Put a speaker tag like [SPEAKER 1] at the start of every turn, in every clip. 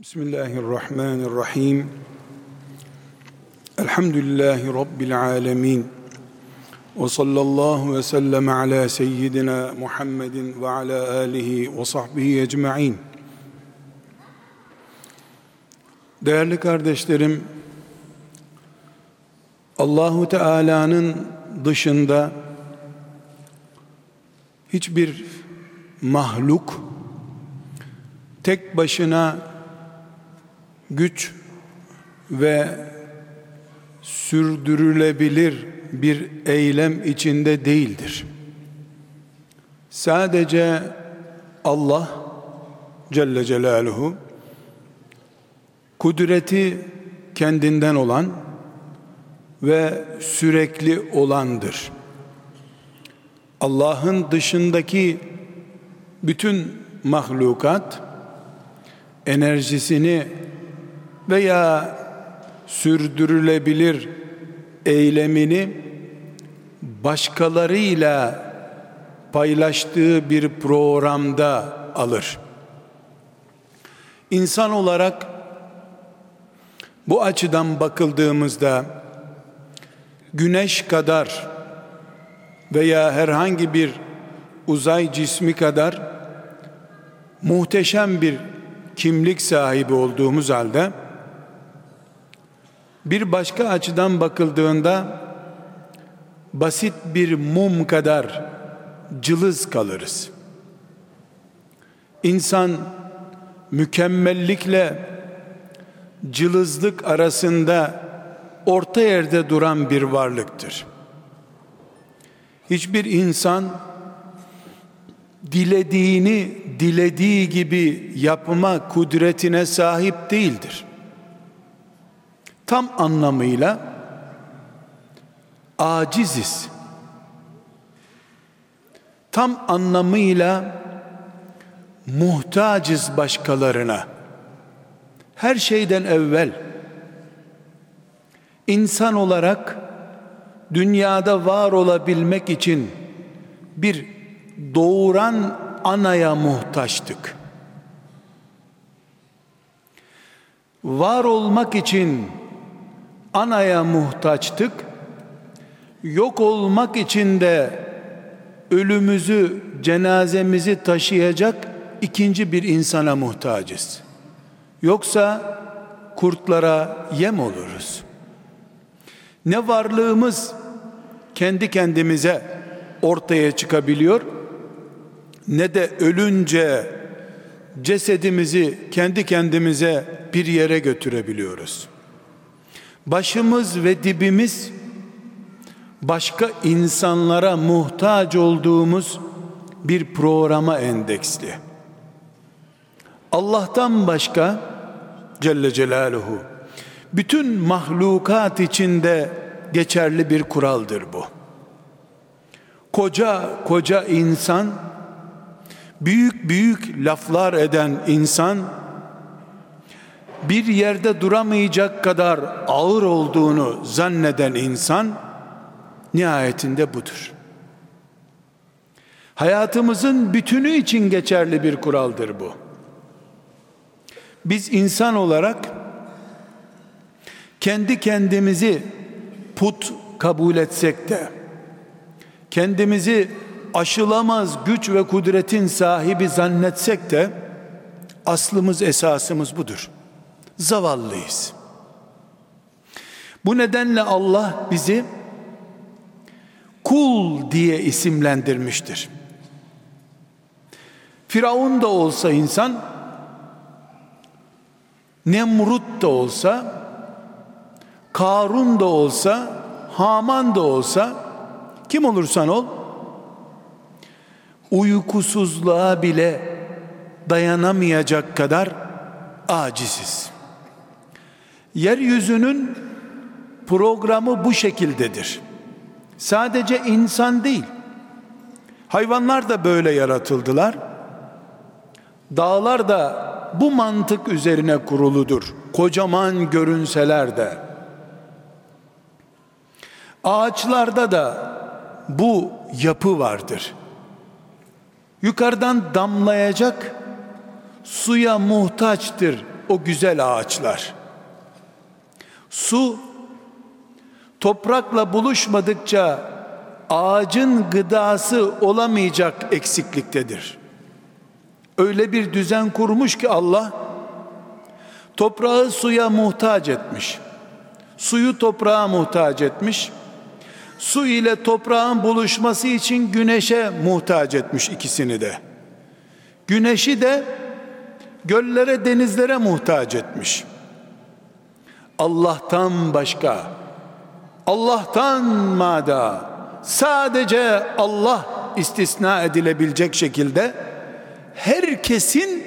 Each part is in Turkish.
[SPEAKER 1] Bismillahirrahmanirrahim. Elhamdülillahi Rabbil alemin. Ve sallallahu ve sellem ala seyyidina Muhammedin ve ala alihi ve sahbihi ecma'in. Değerli kardeşlerim, Allahu Teala'nın dışında hiçbir mahluk tek başına güç ve sürdürülebilir bir eylem içinde değildir. Sadece Allah Celle Celaluhu kudreti kendinden olan ve sürekli olandır. Allah'ın dışındaki bütün mahlukat enerjisini veya sürdürülebilir eylemini başkalarıyla paylaştığı bir programda alır. İnsan olarak bu açıdan bakıldığımızda güneş kadar veya herhangi bir uzay cismi kadar muhteşem bir kimlik sahibi olduğumuz halde bir başka açıdan bakıldığında basit bir mum kadar cılız kalırız. İnsan mükemmellikle cılızlık arasında orta yerde duran bir varlıktır. Hiçbir insan dilediğini dilediği gibi yapma kudretine sahip değildir tam anlamıyla aciziz. Tam anlamıyla muhtacız başkalarına. Her şeyden evvel insan olarak dünyada var olabilmek için bir doğuran anaya muhtaçtık. Var olmak için anaya muhtaçtık. Yok olmak için de ölümüzü, cenazemizi taşıyacak ikinci bir insana muhtacız. Yoksa kurtlara yem oluruz. Ne varlığımız kendi kendimize ortaya çıkabiliyor ne de ölünce cesedimizi kendi kendimize bir yere götürebiliyoruz başımız ve dibimiz başka insanlara muhtaç olduğumuz bir programa endeksli. Allah'tan başka Celle Celaluhu bütün mahlukat içinde geçerli bir kuraldır bu. Koca koca insan büyük büyük laflar eden insan bir yerde duramayacak kadar ağır olduğunu zanneden insan nihayetinde budur. Hayatımızın bütünü için geçerli bir kuraldır bu. Biz insan olarak kendi kendimizi put kabul etsek de kendimizi aşılamaz güç ve kudretin sahibi zannetsek de aslımız esasımız budur zavallıyız. Bu nedenle Allah bizi kul diye isimlendirmiştir. Firavun da olsa insan, Nemrut da olsa, Karun da olsa, Haman da olsa, kim olursan ol, uykusuzluğa bile dayanamayacak kadar aciziz. Yeryüzünün programı bu şekildedir. Sadece insan değil. Hayvanlar da böyle yaratıldılar. Dağlar da bu mantık üzerine kuruludur. Kocaman görünseler de. Ağaçlarda da bu yapı vardır. Yukarıdan damlayacak suya muhtaçtır o güzel ağaçlar. Su toprakla buluşmadıkça ağacın gıdası olamayacak eksikliktedir. Öyle bir düzen kurmuş ki Allah toprağı suya muhtaç etmiş. Suyu toprağa muhtaç etmiş. Su ile toprağın buluşması için güneşe muhtaç etmiş ikisini de. Güneşi de göllere, denizlere muhtaç etmiş. Allah'tan başka, Allah'tan mada, sadece Allah istisna edilebilecek şekilde herkesin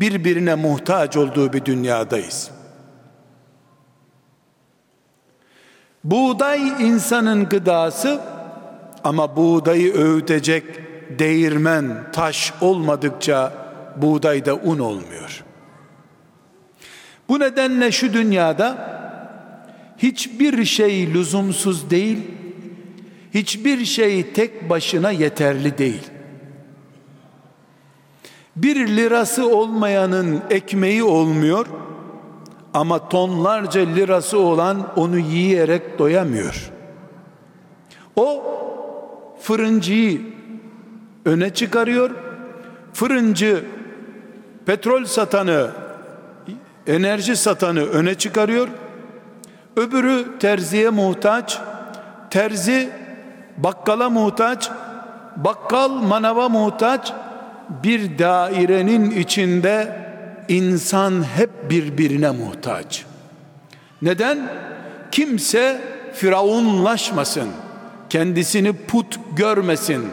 [SPEAKER 1] birbirine muhtaç olduğu bir dünyadayız. Buğday insanın gıdası ama buğdayı öğütecek değirmen, taş olmadıkça buğdayda un olmuyor. Bu nedenle şu dünyada hiçbir şey lüzumsuz değil, hiçbir şey tek başına yeterli değil. Bir lirası olmayanın ekmeği olmuyor ama tonlarca lirası olan onu yiyerek doyamıyor. O fırıncıyı öne çıkarıyor. Fırıncı petrol satanı, enerji satanı öne çıkarıyor. Öbürü terziye muhtaç, terzi bakkala muhtaç, bakkal manava muhtaç, bir dairenin içinde insan hep birbirine muhtaç. Neden? Kimse firavunlaşmasın, kendisini put görmesin.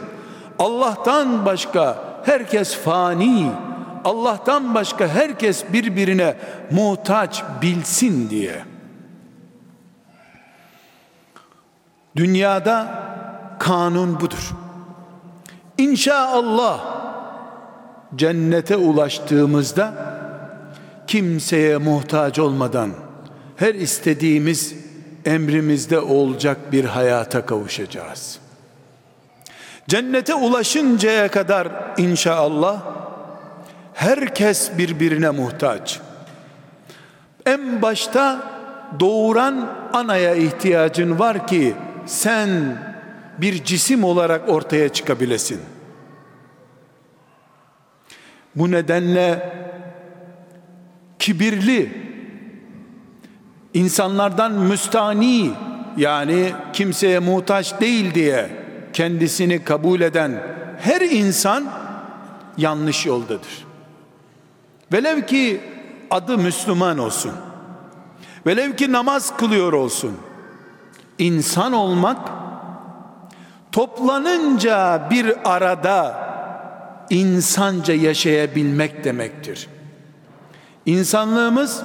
[SPEAKER 1] Allah'tan başka herkes fani, Allah'tan başka herkes birbirine muhtaç bilsin diye. Dünyada kanun budur. İnşallah cennete ulaştığımızda kimseye muhtaç olmadan her istediğimiz emrimizde olacak bir hayata kavuşacağız. Cennete ulaşıncaya kadar inşallah herkes birbirine muhtaç. En başta doğuran anaya ihtiyacın var ki sen bir cisim olarak ortaya çıkabilesin. Bu nedenle kibirli insanlardan müstani yani kimseye muhtaç değil diye kendisini kabul eden her insan yanlış yoldadır. Velev ki adı Müslüman olsun. Velev ki namaz kılıyor olsun. İnsan olmak toplanınca bir arada insanca yaşayabilmek demektir. İnsanlığımız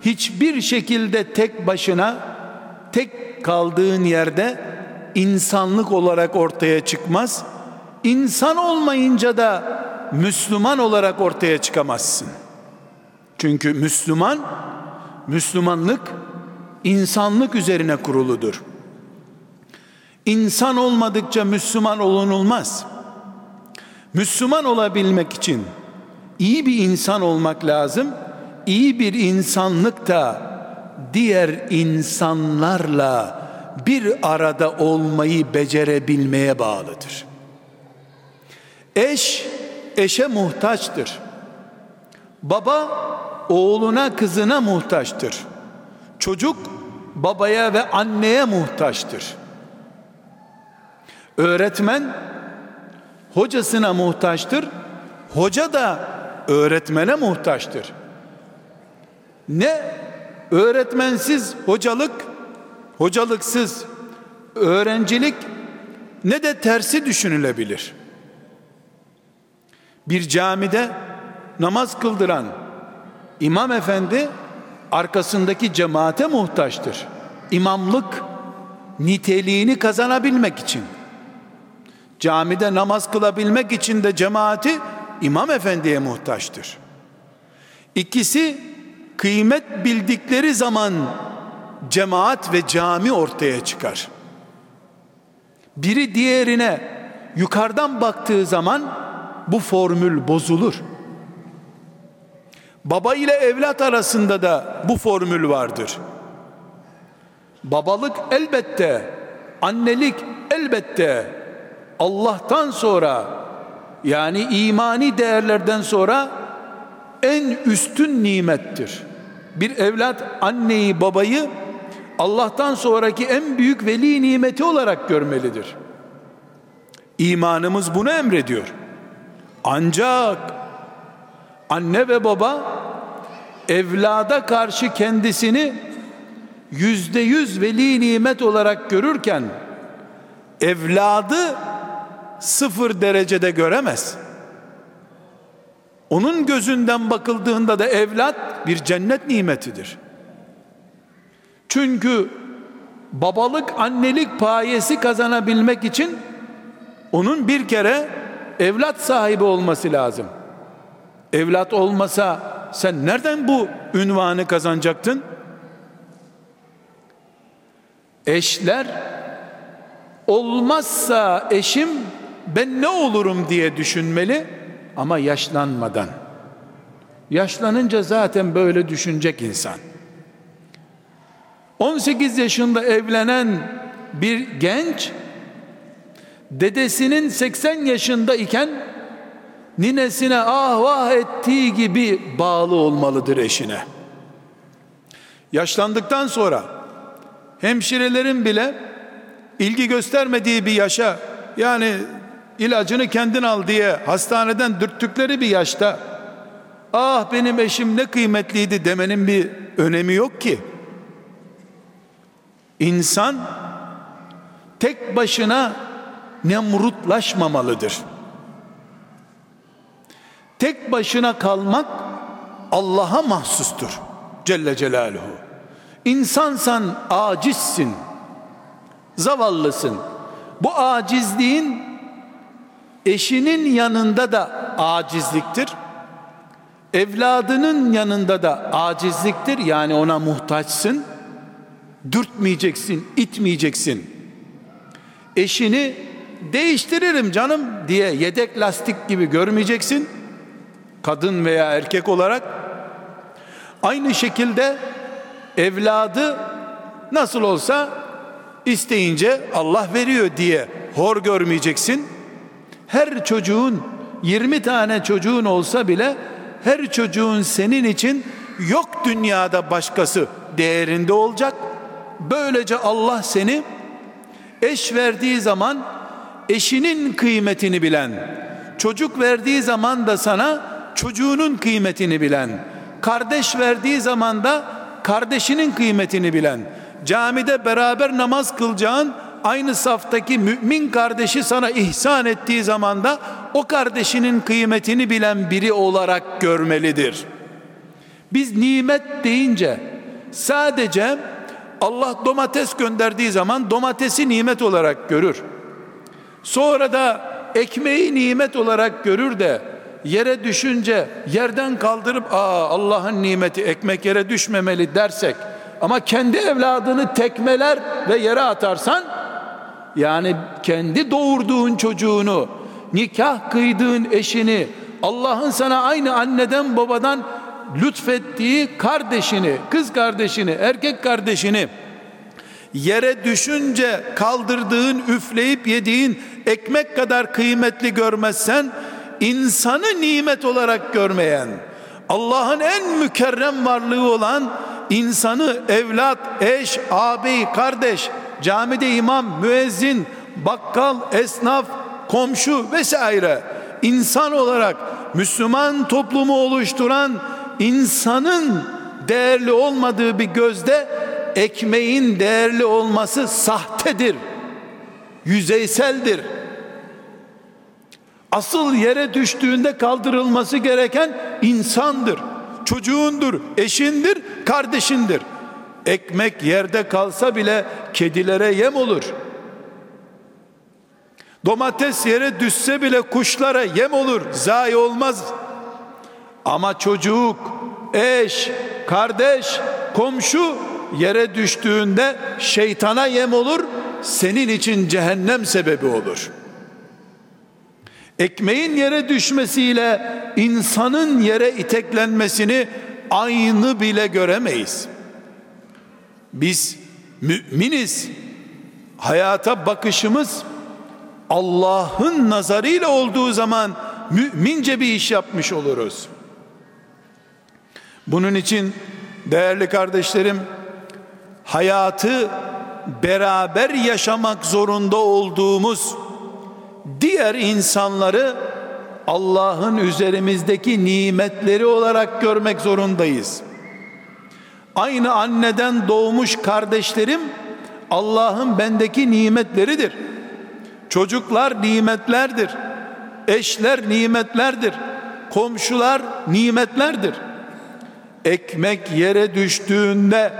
[SPEAKER 1] hiçbir şekilde tek başına tek kaldığın yerde insanlık olarak ortaya çıkmaz. İnsan olmayınca da Müslüman olarak ortaya çıkamazsın. Çünkü Müslüman Müslümanlık insanlık üzerine kuruludur. İnsan olmadıkça Müslüman olunulmaz. Müslüman olabilmek için iyi bir insan olmak lazım. İyi bir insanlık da diğer insanlarla bir arada olmayı becerebilmeye bağlıdır. Eş eşe muhtaçtır. Baba oğluna kızına muhtaçtır. Çocuk babaya ve anneye muhtaçtır. Öğretmen hocasına muhtaçtır. Hoca da öğretmene muhtaçtır. Ne öğretmensiz hocalık, hocalıksız öğrencilik ne de tersi düşünülebilir. Bir camide namaz kıldıran imam efendi arkasındaki cemaate muhtaçtır. İmamlık niteliğini kazanabilmek için camide namaz kılabilmek için de cemaati imam efendiye muhtaçtır. İkisi kıymet bildikleri zaman cemaat ve cami ortaya çıkar. Biri diğerine yukarıdan baktığı zaman bu formül bozulur. Baba ile evlat arasında da bu formül vardır. Babalık elbette, annelik elbette Allah'tan sonra yani imani değerlerden sonra en üstün nimettir. Bir evlat anneyi babayı Allah'tan sonraki en büyük veli nimeti olarak görmelidir. İmanımız bunu emrediyor. Ancak anne ve baba evlada karşı kendisini yüzde yüz veli nimet olarak görürken evladı sıfır derecede göremez. Onun gözünden bakıldığında da evlat bir cennet nimetidir. Çünkü babalık annelik payesi kazanabilmek için onun bir kere evlat sahibi olması lazım. Evlat olmasa sen nereden bu ünvanı kazanacaktın? Eşler olmazsa eşim ben ne olurum diye düşünmeli ama yaşlanmadan. Yaşlanınca zaten böyle düşünecek insan. 18 yaşında evlenen bir genç dedesinin 80 yaşında iken ninesine ah vah ettiği gibi bağlı olmalıdır eşine. Yaşlandıktan sonra hemşirelerin bile ilgi göstermediği bir yaşa yani ilacını kendin al diye hastaneden dürttükleri bir yaşta ah benim eşim ne kıymetliydi demenin bir önemi yok ki. İnsan tek başına nemrutlaşmamalıdır. Tek başına kalmak Allah'a mahsustur. Celle Celaluhu. İnsansan acizsin. Zavallısın. Bu acizliğin eşinin yanında da acizliktir. Evladının yanında da acizliktir. Yani ona muhtaçsın. Dürtmeyeceksin, itmeyeceksin. Eşini değiştiririm canım diye yedek lastik gibi görmeyeceksin. Kadın veya erkek olarak aynı şekilde evladı nasıl olsa isteyince Allah veriyor diye hor görmeyeceksin. Her çocuğun 20 tane çocuğun olsa bile her çocuğun senin için yok dünyada başkası değerinde olacak. Böylece Allah seni eş verdiği zaman eşinin kıymetini bilen, çocuk verdiği zaman da sana çocuğunun kıymetini bilen, kardeş verdiği zaman da kardeşinin kıymetini bilen, camide beraber namaz kılacağın aynı saftaki mümin kardeşi sana ihsan ettiği zaman da o kardeşinin kıymetini bilen biri olarak görmelidir. Biz nimet deyince sadece Allah domates gönderdiği zaman domatesi nimet olarak görür. Sonra da ekmeği nimet olarak görür de yere düşünce yerden kaldırıp aa Allah'ın nimeti ekmek yere düşmemeli dersek ama kendi evladını tekmeler ve yere atarsan yani kendi doğurduğun çocuğunu nikah kıydığın eşini Allah'ın sana aynı anneden babadan lütfettiği kardeşini, kız kardeşini, erkek kardeşini yere düşünce kaldırdığın, üfleyip yediğin ekmek kadar kıymetli görmezsen insanı nimet olarak görmeyen Allah'ın en mükerrem varlığı olan insanı evlat, eş, ağabey, kardeş, camide imam, müezzin, bakkal, esnaf, komşu vesaire insan olarak Müslüman toplumu oluşturan insanın değerli olmadığı bir gözde ekmeğin değerli olması sahtedir. Yüzeyseldir. Asıl yere düştüğünde kaldırılması gereken insandır. Çocuğundur, eşindir, kardeşindir. Ekmek yerde kalsa bile kedilere yem olur. Domates yere düşse bile kuşlara yem olur, zayi olmaz. Ama çocuk, eş, kardeş, komşu yere düştüğünde şeytana yem olur, senin için cehennem sebebi olur. Ekmeğin yere düşmesiyle insanın yere iteklenmesini aynı bile göremeyiz. Biz müminiz. Hayata bakışımız Allah'ın nazarıyla olduğu zaman mümince bir iş yapmış oluruz. Bunun için değerli kardeşlerim hayatı beraber yaşamak zorunda olduğumuz diğer insanları Allah'ın üzerimizdeki nimetleri olarak görmek zorundayız. Aynı anneden doğmuş kardeşlerim Allah'ın bendeki nimetleridir. Çocuklar nimetlerdir. Eşler nimetlerdir. Komşular nimetlerdir. Ekmek yere düştüğünde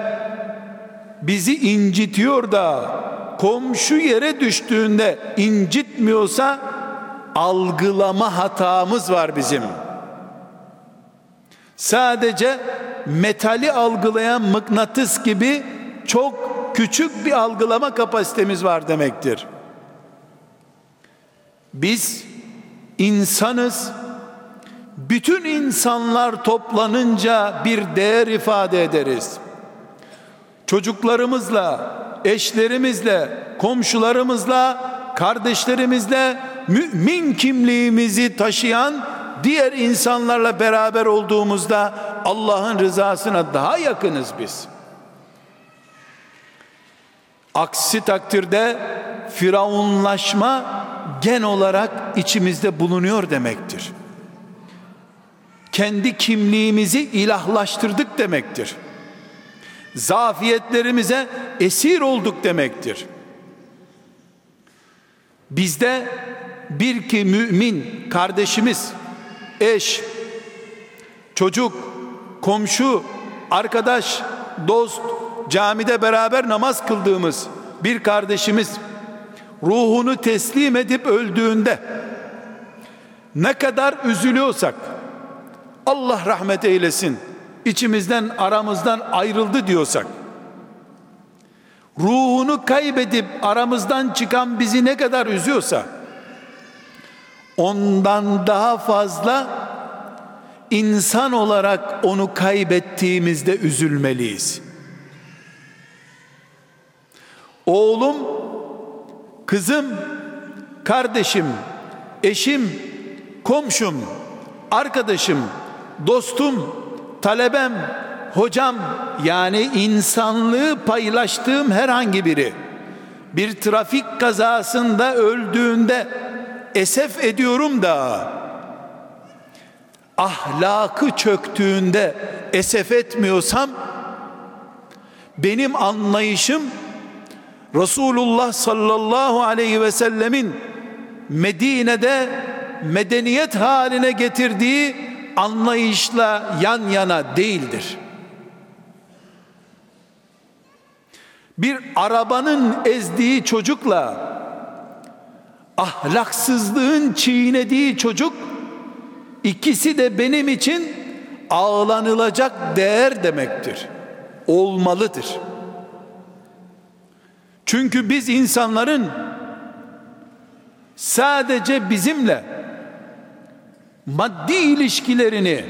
[SPEAKER 1] bizi incitiyor da komşu yere düştüğünde incitmiyorsa algılama hatamız var bizim. Sadece metali algılayan mıknatıs gibi çok küçük bir algılama kapasitemiz var demektir. Biz insanız. Bütün insanlar toplanınca bir değer ifade ederiz. Çocuklarımızla, eşlerimizle, komşularımızla, kardeşlerimizle mümin kimliğimizi taşıyan diğer insanlarla beraber olduğumuzda Allah'ın rızasına daha yakınız biz. Aksi takdirde firavunlaşma gen olarak içimizde bulunuyor demektir. Kendi kimliğimizi ilahlaştırdık demektir. Zafiyetlerimize esir olduk demektir. Bizde bir ki mümin kardeşimiz, eş, çocuk, komşu, arkadaş, dost, camide beraber namaz kıldığımız bir kardeşimiz ruhunu teslim edip öldüğünde ne kadar üzülüyorsak Allah rahmet eylesin içimizden aramızdan ayrıldı diyorsak ruhunu kaybedip aramızdan çıkan bizi ne kadar üzüyorsa ondan daha fazla insan olarak onu kaybettiğimizde üzülmeliyiz. Oğlum, kızım, kardeşim, eşim, komşum, arkadaşım, dostum, talebem, hocam yani insanlığı paylaştığım herhangi biri bir trafik kazasında öldüğünde esef ediyorum da ahlakı çöktüğünde esef etmiyorsam benim anlayışım Resulullah sallallahu aleyhi ve sellemin Medine'de medeniyet haline getirdiği anlayışla yan yana değildir. Bir arabanın ezdiği çocukla ahlaksızlığın çiğnediği çocuk ikisi de benim için ağlanılacak değer demektir. Olmalıdır. Çünkü biz insanların sadece bizimle maddi ilişkilerini,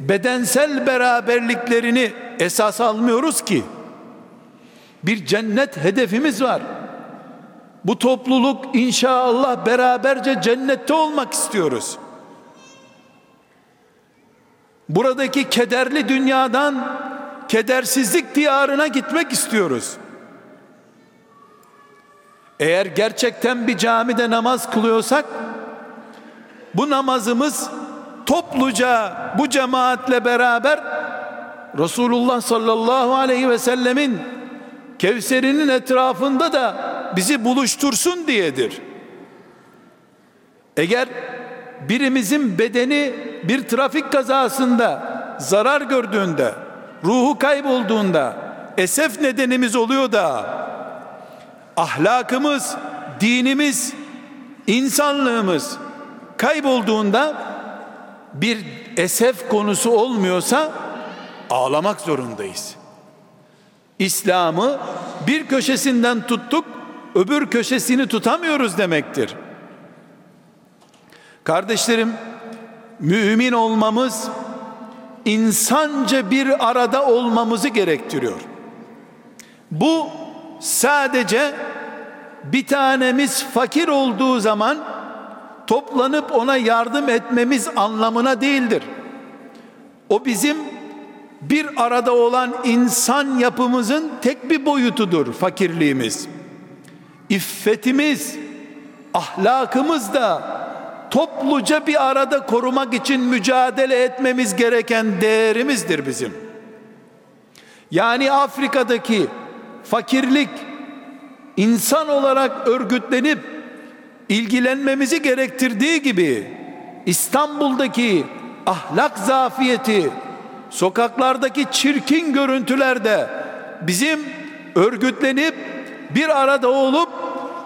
[SPEAKER 1] bedensel beraberliklerini esas almıyoruz ki. Bir cennet hedefimiz var. Bu topluluk inşallah beraberce cennette olmak istiyoruz. Buradaki kederli dünyadan kedersizlik diyarına gitmek istiyoruz. Eğer gerçekten bir camide namaz kılıyorsak bu namazımız topluca bu cemaatle beraber Resulullah sallallahu aleyhi ve sellemin Kevser'inin etrafında da bizi buluştursun diyedir. Eğer birimizin bedeni bir trafik kazasında zarar gördüğünde, ruhu kaybolduğunda esef nedenimiz oluyor da ahlakımız, dinimiz, insanlığımız kaybolduğunda bir esef konusu olmuyorsa ağlamak zorundayız. İslam'ı bir köşesinden tuttuk, öbür köşesini tutamıyoruz demektir. Kardeşlerim, mümin olmamız insanca bir arada olmamızı gerektiriyor. Bu sadece bir tanemiz fakir olduğu zaman toplanıp ona yardım etmemiz anlamına değildir. O bizim bir arada olan insan yapımızın tek bir boyutudur fakirliğimiz. İffetimiz, ahlakımız da topluca bir arada korumak için mücadele etmemiz gereken değerimizdir bizim. Yani Afrika'daki fakirlik insan olarak örgütlenip ilgilenmemizi gerektirdiği gibi İstanbul'daki ahlak zafiyeti, sokaklardaki çirkin görüntülerde bizim örgütlenip bir arada olup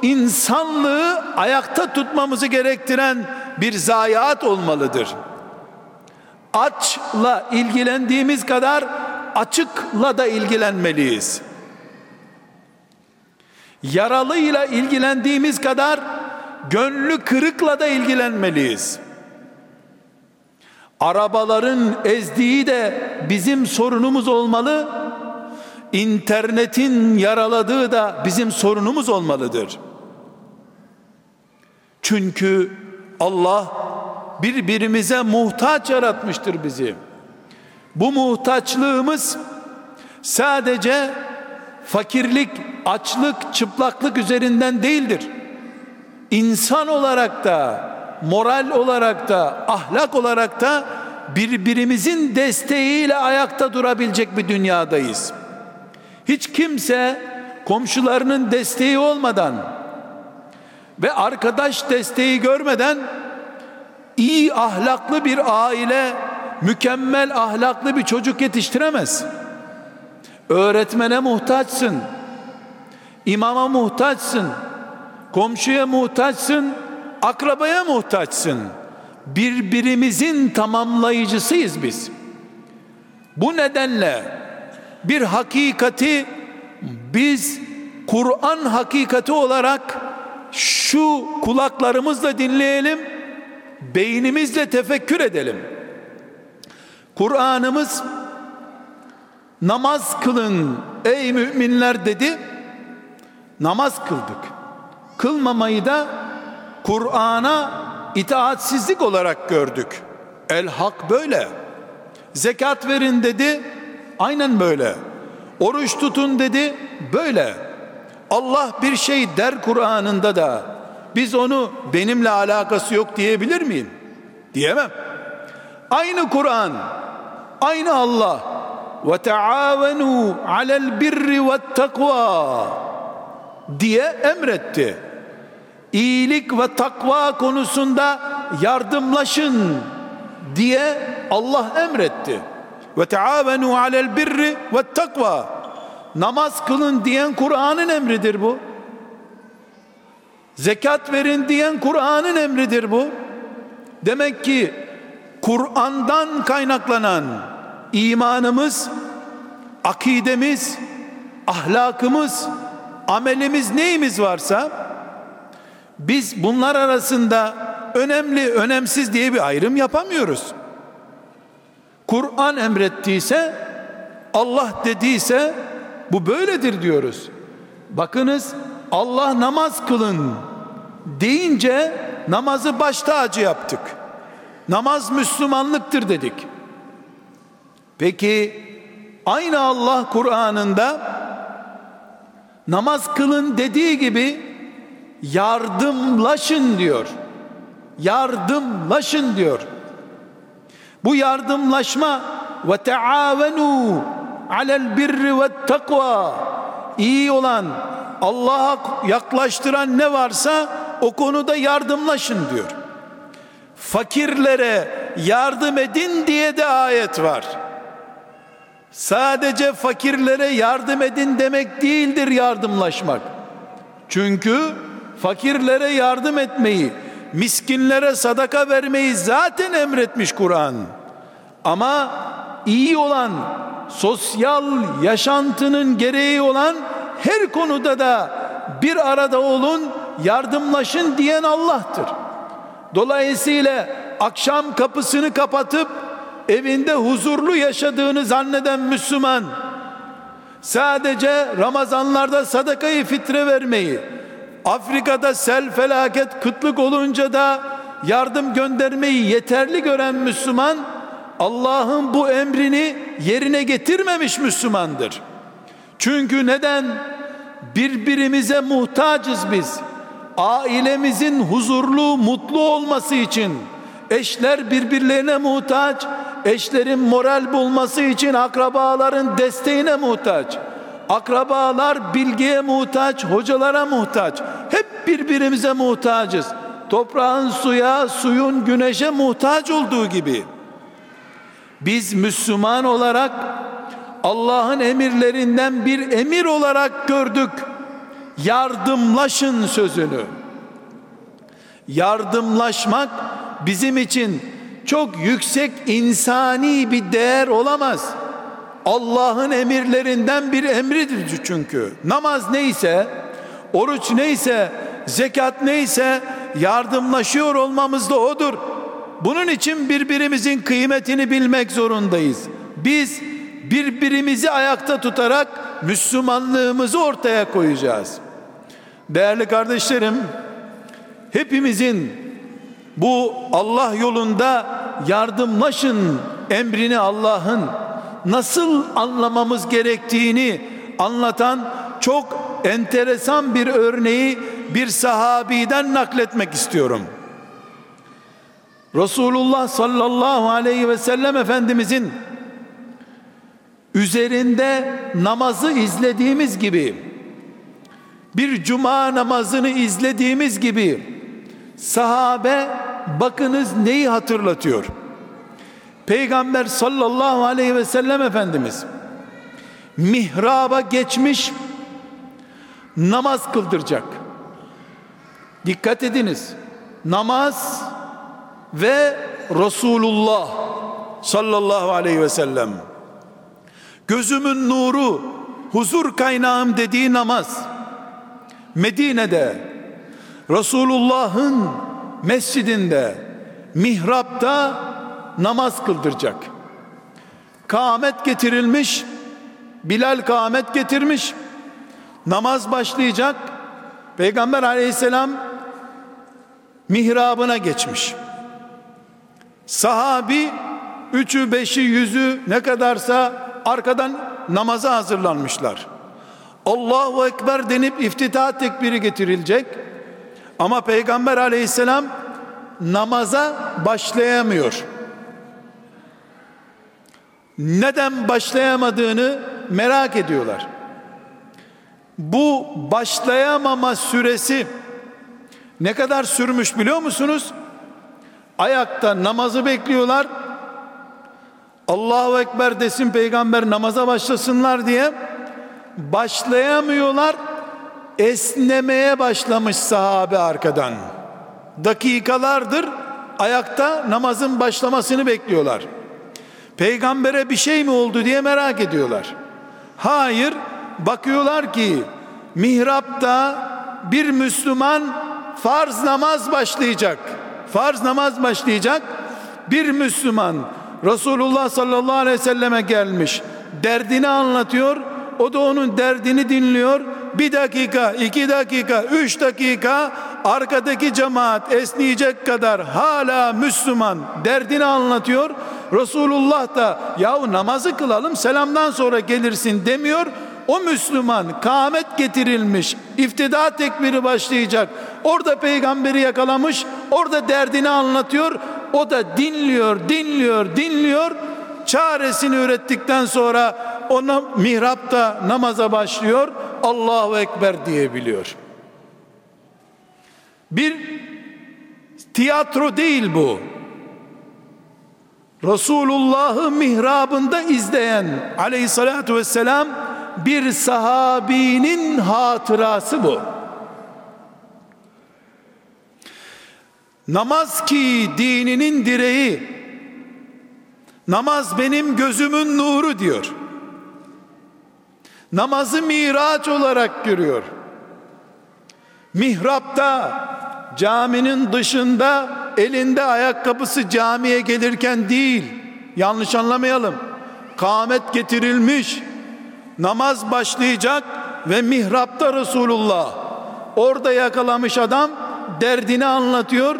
[SPEAKER 1] insanlığı ayakta tutmamızı gerektiren bir zayiat olmalıdır. Açla ilgilendiğimiz kadar açıkla da ilgilenmeliyiz. Yaralıyla ilgilendiğimiz kadar gönlü kırıkla da ilgilenmeliyiz. Arabaların ezdiği de bizim sorunumuz olmalı. İnternetin yaraladığı da bizim sorunumuz olmalıdır. Çünkü Allah birbirimize muhtaç yaratmıştır bizi. Bu muhtaçlığımız sadece fakirlik, açlık, çıplaklık üzerinden değildir. İnsan olarak da, moral olarak da, ahlak olarak da birbirimizin desteğiyle ayakta durabilecek bir dünyadayız. Hiç kimse komşularının desteği olmadan ve arkadaş desteği görmeden iyi ahlaklı bir aile, mükemmel ahlaklı bir çocuk yetiştiremez. Öğretmene muhtaçsın. imama muhtaçsın. Komşuya muhtaçsın. Akrabaya muhtaçsın. Birbirimizin tamamlayıcısıyız biz. Bu nedenle bir hakikati biz Kur'an hakikati olarak şu kulaklarımızla dinleyelim, beynimizle tefekkür edelim. Kur'an'ımız namaz kılın ey müminler dedi. Namaz kıldık. Kılmamayı da Kur'an'a itaatsizlik olarak gördük. El hak böyle. Zekat verin dedi. Aynen böyle. Oruç tutun dedi. Böyle. Allah bir şey der Kur'an'ında da biz onu benimle alakası yok diyebilir miyim? Diyemem. Aynı Kur'an, aynı Allah ve taavenu alel birri ve takva diye emretti. İyilik ve takva konusunda yardımlaşın diye Allah emretti. Ve taavenu alel birri ve takva. Namaz kılın diyen Kur'an'ın emridir bu. Zekat verin diyen Kur'an'ın emridir bu. Demek ki Kur'an'dan kaynaklanan imanımız, akidemiz, ahlakımız, amelimiz neyimiz varsa biz bunlar arasında önemli, önemsiz diye bir ayrım yapamıyoruz. Kur'an emrettiyse, Allah dediyse bu böyledir diyoruz. Bakınız Allah namaz kılın deyince namazı baş tacı yaptık. Namaz Müslümanlıktır dedik. Peki aynı Allah Kur'an'ında namaz kılın dediği gibi yardımlaşın diyor. Yardımlaşın diyor. Bu yardımlaşma ve taavenu alel birri ve takva iyi olan Allah'a yaklaştıran ne varsa o konuda yardımlaşın diyor. Fakirlere yardım edin diye de ayet var. Sadece fakirlere yardım edin demek değildir yardımlaşmak. Çünkü fakirlere yardım etmeyi, miskinlere sadaka vermeyi zaten emretmiş Kur'an. Ama iyi olan, sosyal yaşantının gereği olan her konuda da bir arada olun, yardımlaşın diyen Allah'tır. Dolayısıyla akşam kapısını kapatıp evinde huzurlu yaşadığını zanneden Müslüman sadece Ramazanlarda sadakayı fitre vermeyi Afrika'da sel felaket kıtlık olunca da yardım göndermeyi yeterli gören Müslüman Allah'ın bu emrini yerine getirmemiş Müslümandır. Çünkü neden? Birbirimize muhtacız biz. Ailemizin huzurlu, mutlu olması için eşler birbirlerine muhtaç, eşlerin moral bulması için akrabaların desteğine muhtaç. Akrabalar bilgiye muhtaç, hocalara muhtaç. Hep birbirimize muhtacız. Toprağın suya, suyun güneşe muhtaç olduğu gibi. Biz Müslüman olarak Allah'ın emirlerinden bir emir olarak gördük. Yardımlaşın sözünü. Yardımlaşmak bizim için çok yüksek insani bir değer olamaz. Allah'ın emirlerinden bir emridir çünkü. Namaz neyse, oruç neyse, zekat neyse yardımlaşıyor olmamız da odur. Bunun için birbirimizin kıymetini bilmek zorundayız. Biz birbirimizi ayakta tutarak Müslümanlığımızı ortaya koyacağız. Değerli kardeşlerim, hepimizin bu Allah yolunda yardımlaşın emrini Allah'ın nasıl anlamamız gerektiğini anlatan çok enteresan bir örneği bir sahabiden nakletmek istiyorum. Resulullah sallallahu aleyhi ve sellem Efendimizin üzerinde namazı izlediğimiz gibi bir cuma namazını izlediğimiz gibi sahabe bakınız neyi hatırlatıyor? Peygamber sallallahu aleyhi ve sellem Efendimiz mihraba geçmiş namaz kıldıracak. Dikkat ediniz. Namaz ve Resulullah sallallahu aleyhi ve sellem gözümün nuru huzur kaynağım dediği namaz Medine'de Resulullah'ın mescidinde mihrapta namaz kıldıracak. Kâmet getirilmiş, Bilal kâmet getirmiş, namaz başlayacak. Peygamber aleyhisselam mihrabına geçmiş. Sahabi üçü beşi yüzü ne kadarsa arkadan namaza hazırlanmışlar. Allahu Ekber denip iftitah tekbiri getirilecek. Ama Peygamber aleyhisselam namaza başlayamıyor. Neden başlayamadığını merak ediyorlar. Bu başlayamama süresi ne kadar sürmüş biliyor musunuz? Ayakta namazı bekliyorlar. Allahu Ekber desin peygamber namaza başlasınlar diye başlayamıyorlar esnemeye başlamış sahabe arkadan. Dakikalardır ayakta namazın başlamasını bekliyorlar. Peygambere bir şey mi oldu diye merak ediyorlar. Hayır, bakıyorlar ki mihrapta bir Müslüman farz namaz başlayacak. Farz namaz başlayacak. Bir Müslüman Resulullah sallallahu aleyhi ve selleme gelmiş. Derdini anlatıyor. O da onun derdini dinliyor bir dakika, iki dakika, üç dakika arkadaki cemaat esneyecek kadar hala Müslüman derdini anlatıyor. Resulullah da yahu namazı kılalım selamdan sonra gelirsin demiyor. O Müslüman kâmet getirilmiş, iftida tekbiri başlayacak. Orada peygamberi yakalamış, orada derdini anlatıyor. O da dinliyor, dinliyor, dinliyor. Çaresini ürettikten sonra ona mihrapta namaza başlıyor. Allahu Ekber diyebiliyor. Bir tiyatro değil bu. Resulullah'ı mihrabında izleyen aleyhissalatü vesselam bir sahabinin hatırası bu. Namaz ki dininin direği, namaz benim gözümün nuru diyor namazı miraç olarak görüyor. Mihrapta, caminin dışında elinde ayakkabısı camiye gelirken değil. Yanlış anlamayalım. Kamet getirilmiş. Namaz başlayacak ve mihrapta Resulullah. Orada yakalamış adam derdini anlatıyor.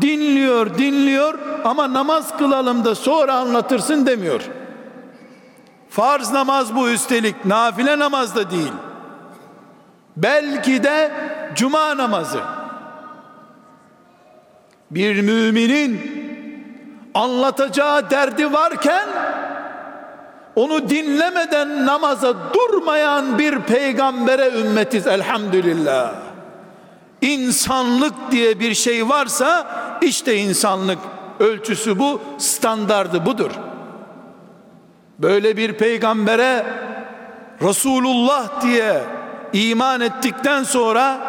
[SPEAKER 1] Dinliyor, dinliyor ama namaz kılalım da sonra anlatırsın demiyor. Farz namaz bu üstelik, nafile namaz da değil. Belki de cuma namazı. Bir müminin anlatacağı derdi varken onu dinlemeden namaza durmayan bir peygambere ümmetiz elhamdülillah. İnsanlık diye bir şey varsa işte insanlık ölçüsü bu, standardı budur. Böyle bir peygambere Resulullah diye iman ettikten sonra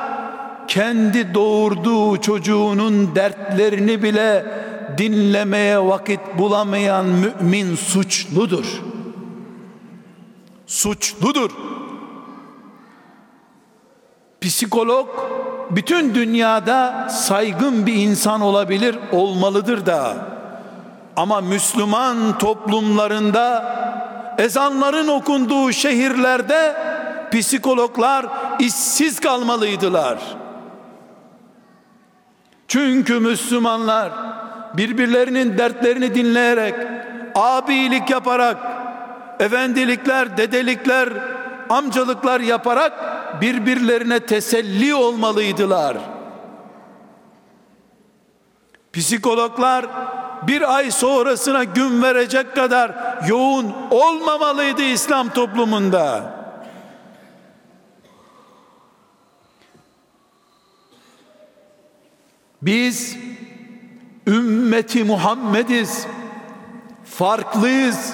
[SPEAKER 1] kendi doğurduğu çocuğunun dertlerini bile dinlemeye vakit bulamayan mümin suçludur. Suçludur. Psikolog bütün dünyada saygın bir insan olabilir, olmalıdır da. Ama Müslüman toplumlarında ezanların okunduğu şehirlerde psikologlar işsiz kalmalıydılar. Çünkü Müslümanlar birbirlerinin dertlerini dinleyerek, abilik yaparak, efendilikler, dedelikler, amcalıklar yaparak birbirlerine teselli olmalıydılar. Psikologlar bir ay sonrasına gün verecek kadar yoğun olmamalıydı İslam toplumunda. Biz ümmeti Muhammediz. Farklıyız.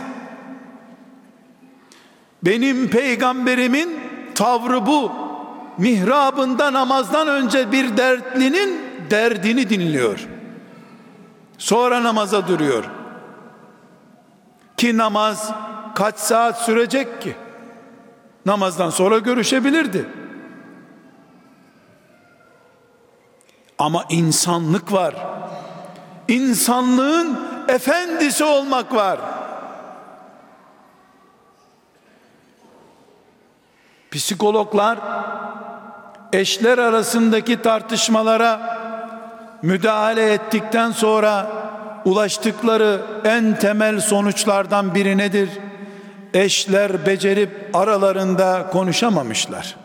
[SPEAKER 1] Benim peygamberimin tavrı bu. Mihrabında namazdan önce bir dertlinin derdini dinliyor. Sonra namaza duruyor. Ki namaz kaç saat sürecek ki? Namazdan sonra görüşebilirdi. Ama insanlık var. İnsanlığın efendisi olmak var. Psikologlar eşler arasındaki tartışmalara müdahale ettikten sonra ulaştıkları en temel sonuçlardan biri nedir? Eşler becerip aralarında konuşamamışlar.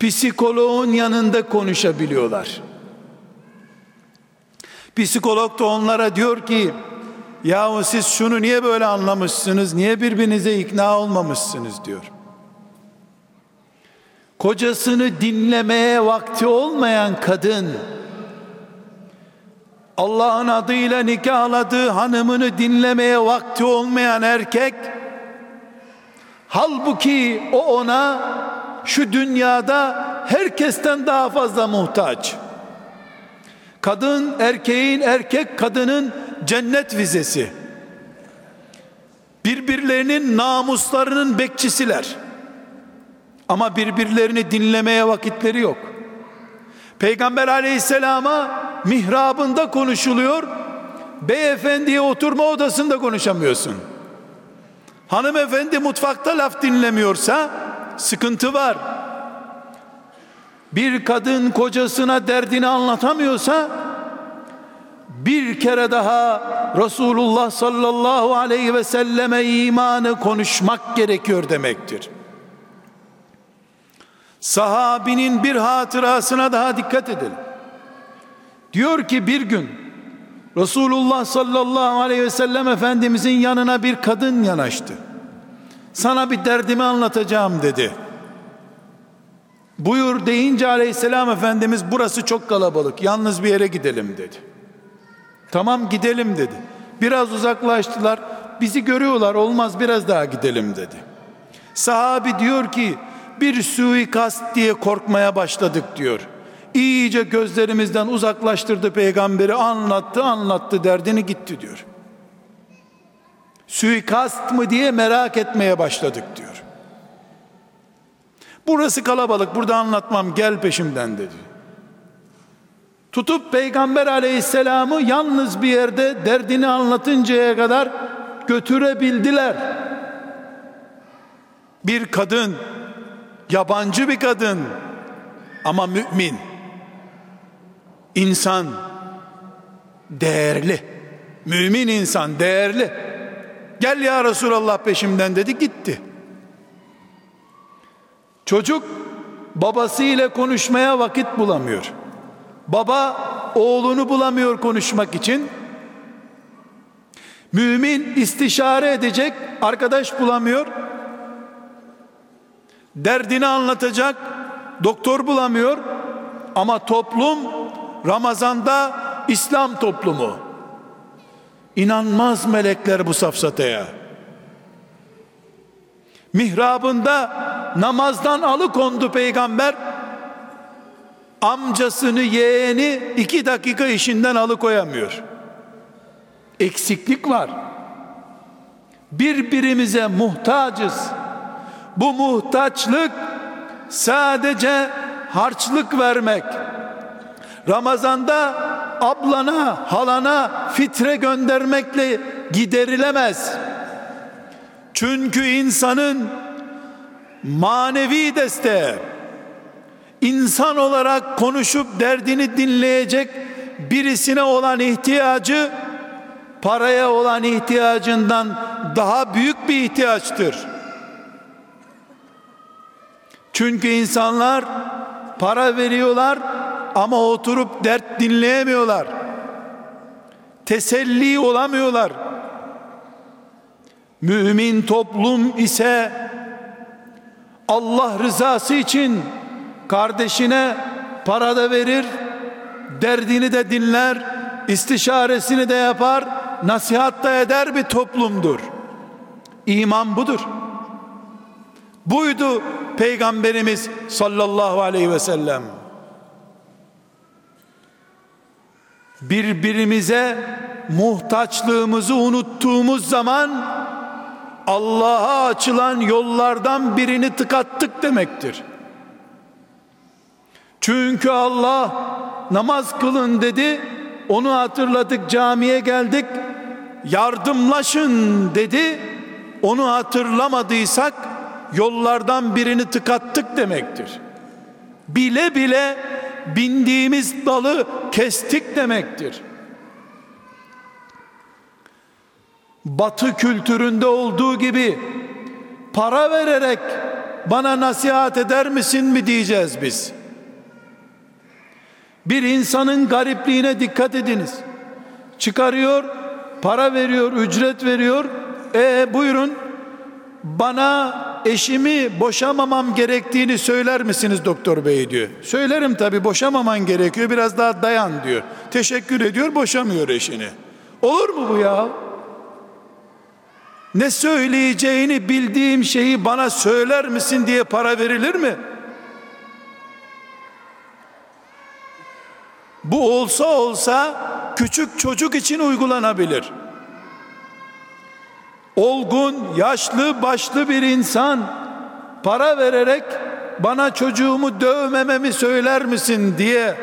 [SPEAKER 1] Psikoloğun yanında konuşabiliyorlar. Psikolog da onlara diyor ki yahu siz şunu niye böyle anlamışsınız? Niye birbirinize ikna olmamışsınız diyor. Kocasını dinlemeye vakti olmayan kadın Allah'ın adıyla nikahladığı hanımını dinlemeye vakti olmayan erkek halbuki o ona şu dünyada herkesten daha fazla muhtaç. Kadın erkeğin erkek kadının cennet vizesi. Birbirlerinin namuslarının bekçisiler. Ama birbirlerini dinlemeye vakitleri yok. Peygamber aleyhisselama mihrabında konuşuluyor. Beyefendiye oturma odasında konuşamıyorsun. Hanımefendi mutfakta laf dinlemiyorsa sıkıntı var. Bir kadın kocasına derdini anlatamıyorsa bir kere daha Resulullah sallallahu aleyhi ve selleme imanı konuşmak gerekiyor demektir. Sahabinin bir hatırasına daha dikkat edelim. Diyor ki bir gün Resulullah sallallahu aleyhi ve sellem Efendimizin yanına bir kadın yanaştı. Sana bir derdimi anlatacağım dedi. Buyur deyince aleyhisselam Efendimiz burası çok kalabalık yalnız bir yere gidelim dedi. Tamam gidelim dedi. Biraz uzaklaştılar. Bizi görüyorlar olmaz biraz daha gidelim dedi. Sahabi diyor ki bir suikast diye korkmaya başladık diyor. İyice gözlerimizden uzaklaştırdı peygamberi anlattı anlattı derdini gitti diyor. Suikast mı diye merak etmeye başladık diyor. Burası kalabalık burada anlatmam gel peşimden dedi. Tutup Peygamber aleyhisselamı yalnız bir yerde derdini anlatıncaya kadar götürebildiler. Bir kadın, yabancı bir kadın ama mümin, insan, değerli, mümin insan değerli. Gel ya Resulallah peşimden dedi gitti. Çocuk babası ile konuşmaya vakit bulamıyor. Baba oğlunu bulamıyor konuşmak için. Mümin istişare edecek arkadaş bulamıyor. Derdini anlatacak doktor bulamıyor. Ama toplum Ramazan'da İslam toplumu. İnanmaz melekler bu safsataya. Mihrabında namazdan alıkondu peygamber. Amcasını yeğeni iki dakika işinden alıkoyamıyor. Eksiklik var. Birbirimize muhtacız. Bu muhtaçlık sadece harçlık vermek. Ramazanda ablana, halana fitre göndermekle giderilemez. Çünkü insanın manevi desteği insan olarak konuşup derdini dinleyecek birisine olan ihtiyacı paraya olan ihtiyacından daha büyük bir ihtiyaçtır. Çünkü insanlar para veriyorlar ama oturup dert dinleyemiyorlar. Teselli olamıyorlar. Mümin toplum ise Allah rızası için kardeşine para da verir, derdini de dinler, istişaresini de yapar, nasihat da eder bir toplumdur. İman budur. Buydu Peygamberimiz sallallahu aleyhi ve sellem. Birbirimize muhtaçlığımızı unuttuğumuz zaman Allah'a açılan yollardan birini tıkattık demektir. Çünkü Allah namaz kılın dedi. Onu hatırladık camiye geldik. Yardımlaşın dedi. Onu hatırlamadıysak yollardan birini tıkattık demektir. Bile bile bindiğimiz dalı kestik demektir. Batı kültüründe olduğu gibi para vererek bana nasihat eder misin mi diyeceğiz biz. Bir insanın garipliğine dikkat ediniz. Çıkarıyor, para veriyor, ücret veriyor. E buyurun bana eşimi boşamamam gerektiğini söyler misiniz doktor bey diyor. Söylerim tabi boşamaman gerekiyor biraz daha dayan diyor. Teşekkür ediyor boşamıyor eşini. Olur mu bu ya? Ne söyleyeceğini bildiğim şeyi bana söyler misin diye para verilir mi? Bu olsa olsa küçük çocuk için uygulanabilir. Olgun, yaşlı, başlı bir insan para vererek bana çocuğumu dövmememi söyler misin diye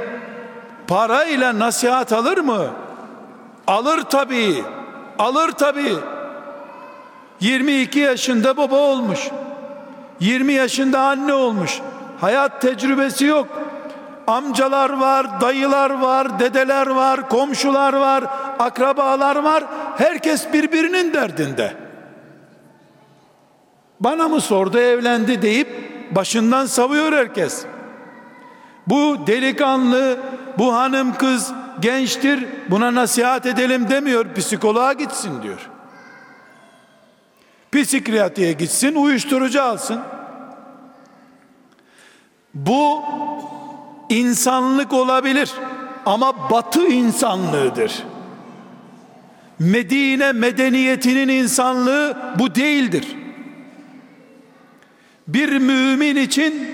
[SPEAKER 1] parayla nasihat alır mı? Alır tabii. Alır tabii. 22 yaşında baba olmuş. 20 yaşında anne olmuş. Hayat tecrübesi yok amcalar var, dayılar var, dedeler var, komşular var, akrabalar var. Herkes birbirinin derdinde. Bana mı sordu evlendi deyip başından savuyor herkes. Bu delikanlı, bu hanım kız gençtir buna nasihat edelim demiyor psikoloğa gitsin diyor. Psikiyatriye gitsin uyuşturucu alsın. Bu insanlık olabilir ama batı insanlığıdır. Medine medeniyetinin insanlığı bu değildir. Bir mümin için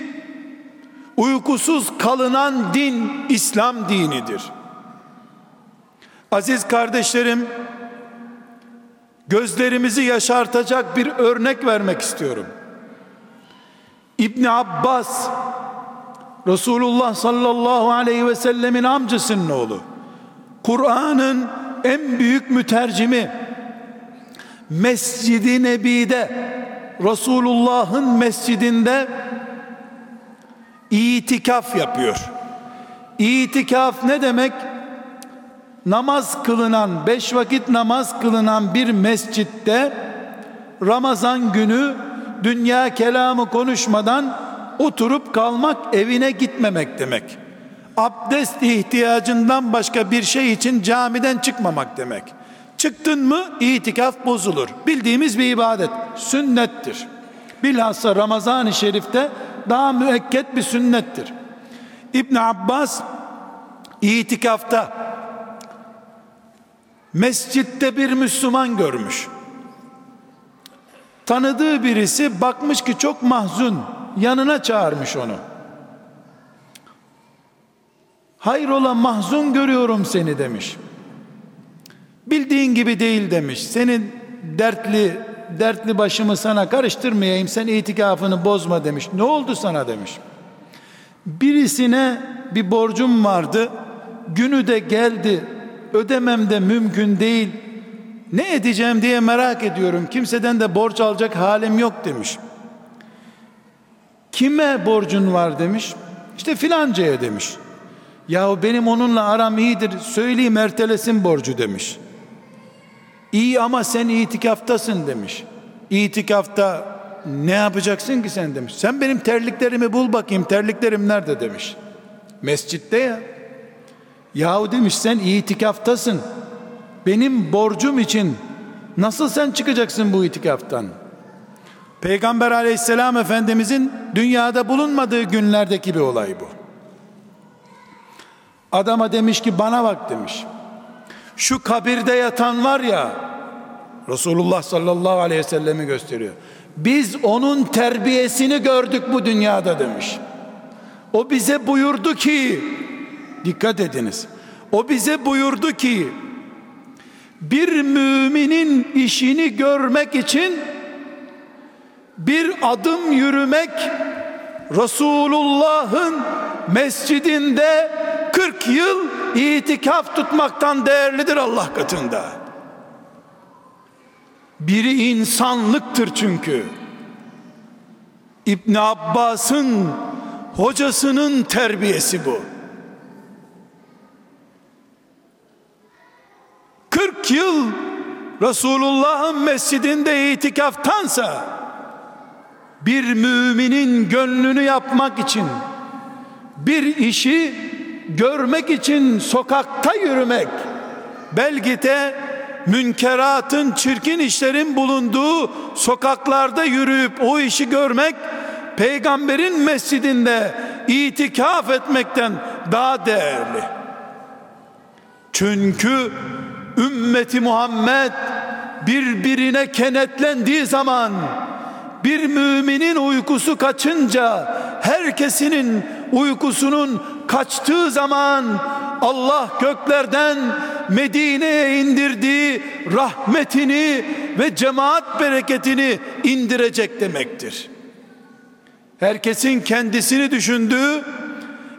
[SPEAKER 1] uykusuz kalınan din İslam dinidir. Aziz kardeşlerim, gözlerimizi yaşartacak bir örnek vermek istiyorum. İbn Abbas Resulullah sallallahu aleyhi ve sellemin amcasının oğlu. Kur'an'ın en büyük mütercimi Mescid-i Nebi'de Resulullah'ın mescidinde itikaf yapıyor. İtikaf ne demek? Namaz kılınan, beş vakit namaz kılınan bir mescitte Ramazan günü dünya kelamı konuşmadan oturup kalmak, evine gitmemek demek. Abdest ihtiyacından başka bir şey için camiden çıkmamak demek. Çıktın mı itikaf bozulur. Bildiğimiz bir ibadet, sünnettir. Bilhassa Ramazan-ı Şerif'te daha müekket bir sünnettir. İbn Abbas itikafta mescitte bir Müslüman görmüş. Tanıdığı birisi bakmış ki çok mahzun, yanına çağırmış onu. Hayrola mahzun görüyorum seni demiş. Bildiğin gibi değil demiş. Senin dertli dertli başımı sana karıştırmayayım sen itikafını bozma demiş. Ne oldu sana demiş. Birisine bir borcum vardı. Günü de geldi. Ödemem de mümkün değil. Ne edeceğim diye merak ediyorum. Kimseden de borç alacak halim yok demiş. Kime borcun var demiş. İşte filancaya demiş. Yahu benim onunla aram iyidir. Söyleyeyim ertelesin borcu demiş. İyi ama sen itikaftasın demiş. İtikafta ne yapacaksın ki sen demiş. Sen benim terliklerimi bul bakayım terliklerim nerede demiş. Mescitte ya. Yahu demiş sen itikaftasın. Benim borcum için nasıl sen çıkacaksın bu itikaftan? Peygamber aleyhisselam efendimizin dünyada bulunmadığı günlerdeki bir olay bu. Adama demiş ki bana bak demiş. Şu kabirde yatan var ya Resulullah sallallahu aleyhi ve sellemi gösteriyor. Biz onun terbiyesini gördük bu dünyada demiş. O bize buyurdu ki dikkat ediniz. O bize buyurdu ki bir müminin işini görmek için bir adım yürümek Resulullah'ın mescidinde 40 yıl itikaf tutmaktan değerlidir Allah katında. Biri insanlıktır çünkü. İbn Abbas'ın hocasının terbiyesi bu. 40 yıl Resulullah'ın mescidinde itikaftansa bir müminin gönlünü yapmak için bir işi görmek için sokakta yürümek belki de münkeratın çirkin işlerin bulunduğu sokaklarda yürüyüp o işi görmek peygamberin mescidinde itikaf etmekten daha değerli. Çünkü ümmeti Muhammed birbirine kenetlendiği zaman bir müminin uykusu kaçınca herkesinin uykusunun kaçtığı zaman Allah göklerden Medine'ye indirdiği rahmetini ve cemaat bereketini indirecek demektir. Herkesin kendisini düşündüğü,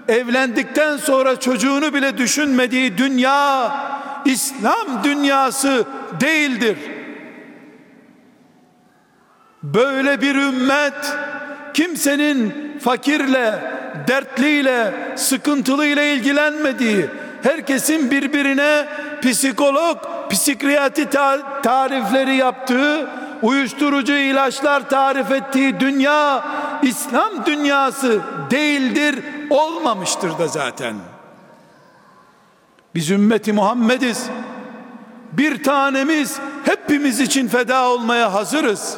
[SPEAKER 1] evlendikten sonra çocuğunu bile düşünmediği dünya İslam dünyası değildir. Böyle bir ümmet kimsenin fakirle, dertliyle, sıkıntılıyla ilgilenmediği, herkesin birbirine psikolog, psikiyatri tarifleri yaptığı, uyuşturucu ilaçlar tarif ettiği dünya İslam dünyası değildir, olmamıştır da zaten. Biz ümmeti Muhammediz. Bir tanemiz hepimiz için feda olmaya hazırız.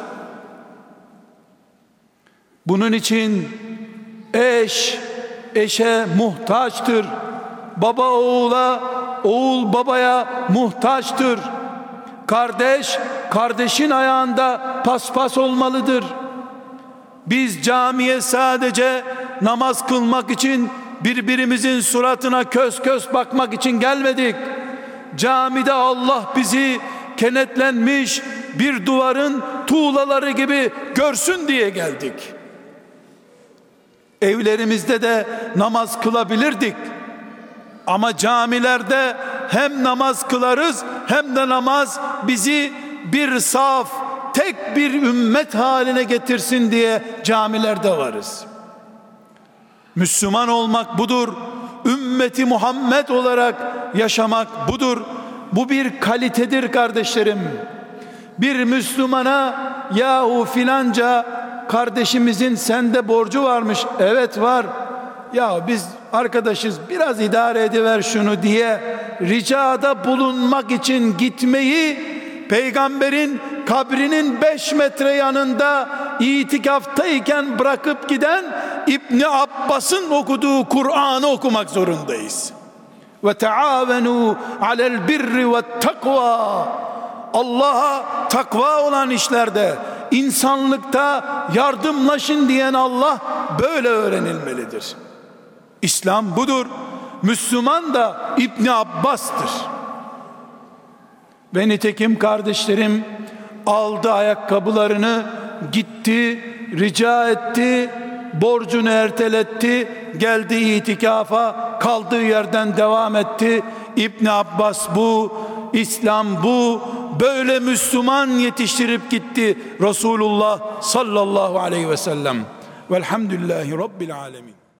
[SPEAKER 1] Bunun için eş eşe muhtaçtır. Baba oğula, oğul babaya muhtaçtır. Kardeş kardeşin ayağında paspas olmalıdır. Biz camiye sadece namaz kılmak için birbirimizin suratına kös kös bakmak için gelmedik. Camide Allah bizi kenetlenmiş bir duvarın tuğlaları gibi görsün diye geldik. Evlerimizde de namaz kılabilirdik. Ama camilerde hem namaz kılarız hem de namaz bizi bir saf, tek bir ümmet haline getirsin diye camilerde varız. Müslüman olmak budur. Ümmeti Muhammed olarak yaşamak budur. Bu bir kalitedir kardeşlerim. Bir Müslümana yahu filanca kardeşimizin sende borcu varmış. Evet var. Ya biz arkadaşız biraz idare ediver şunu diye ricada bulunmak için gitmeyi peygamberin kabrinin 5 metre yanında itikaftayken bırakıp giden İbni Abbas'ın okuduğu Kur'an'ı okumak zorundayız. Ve taavenu alel birri ve takva. Allah'a takva olan işlerde, insanlıkta yardımlaşın diyen Allah böyle öğrenilmelidir. İslam budur. Müslüman da İbni Abbas'tır. Ve nitekim kardeşlerim aldı ayakkabılarını gitti rica etti borcunu erteletti geldi itikafa kaldığı yerden devam etti İbn Abbas bu İslam bu böyle Müslüman yetiştirip gitti Resulullah sallallahu aleyhi ve sellem. Velhamdülillahi rabbil alemin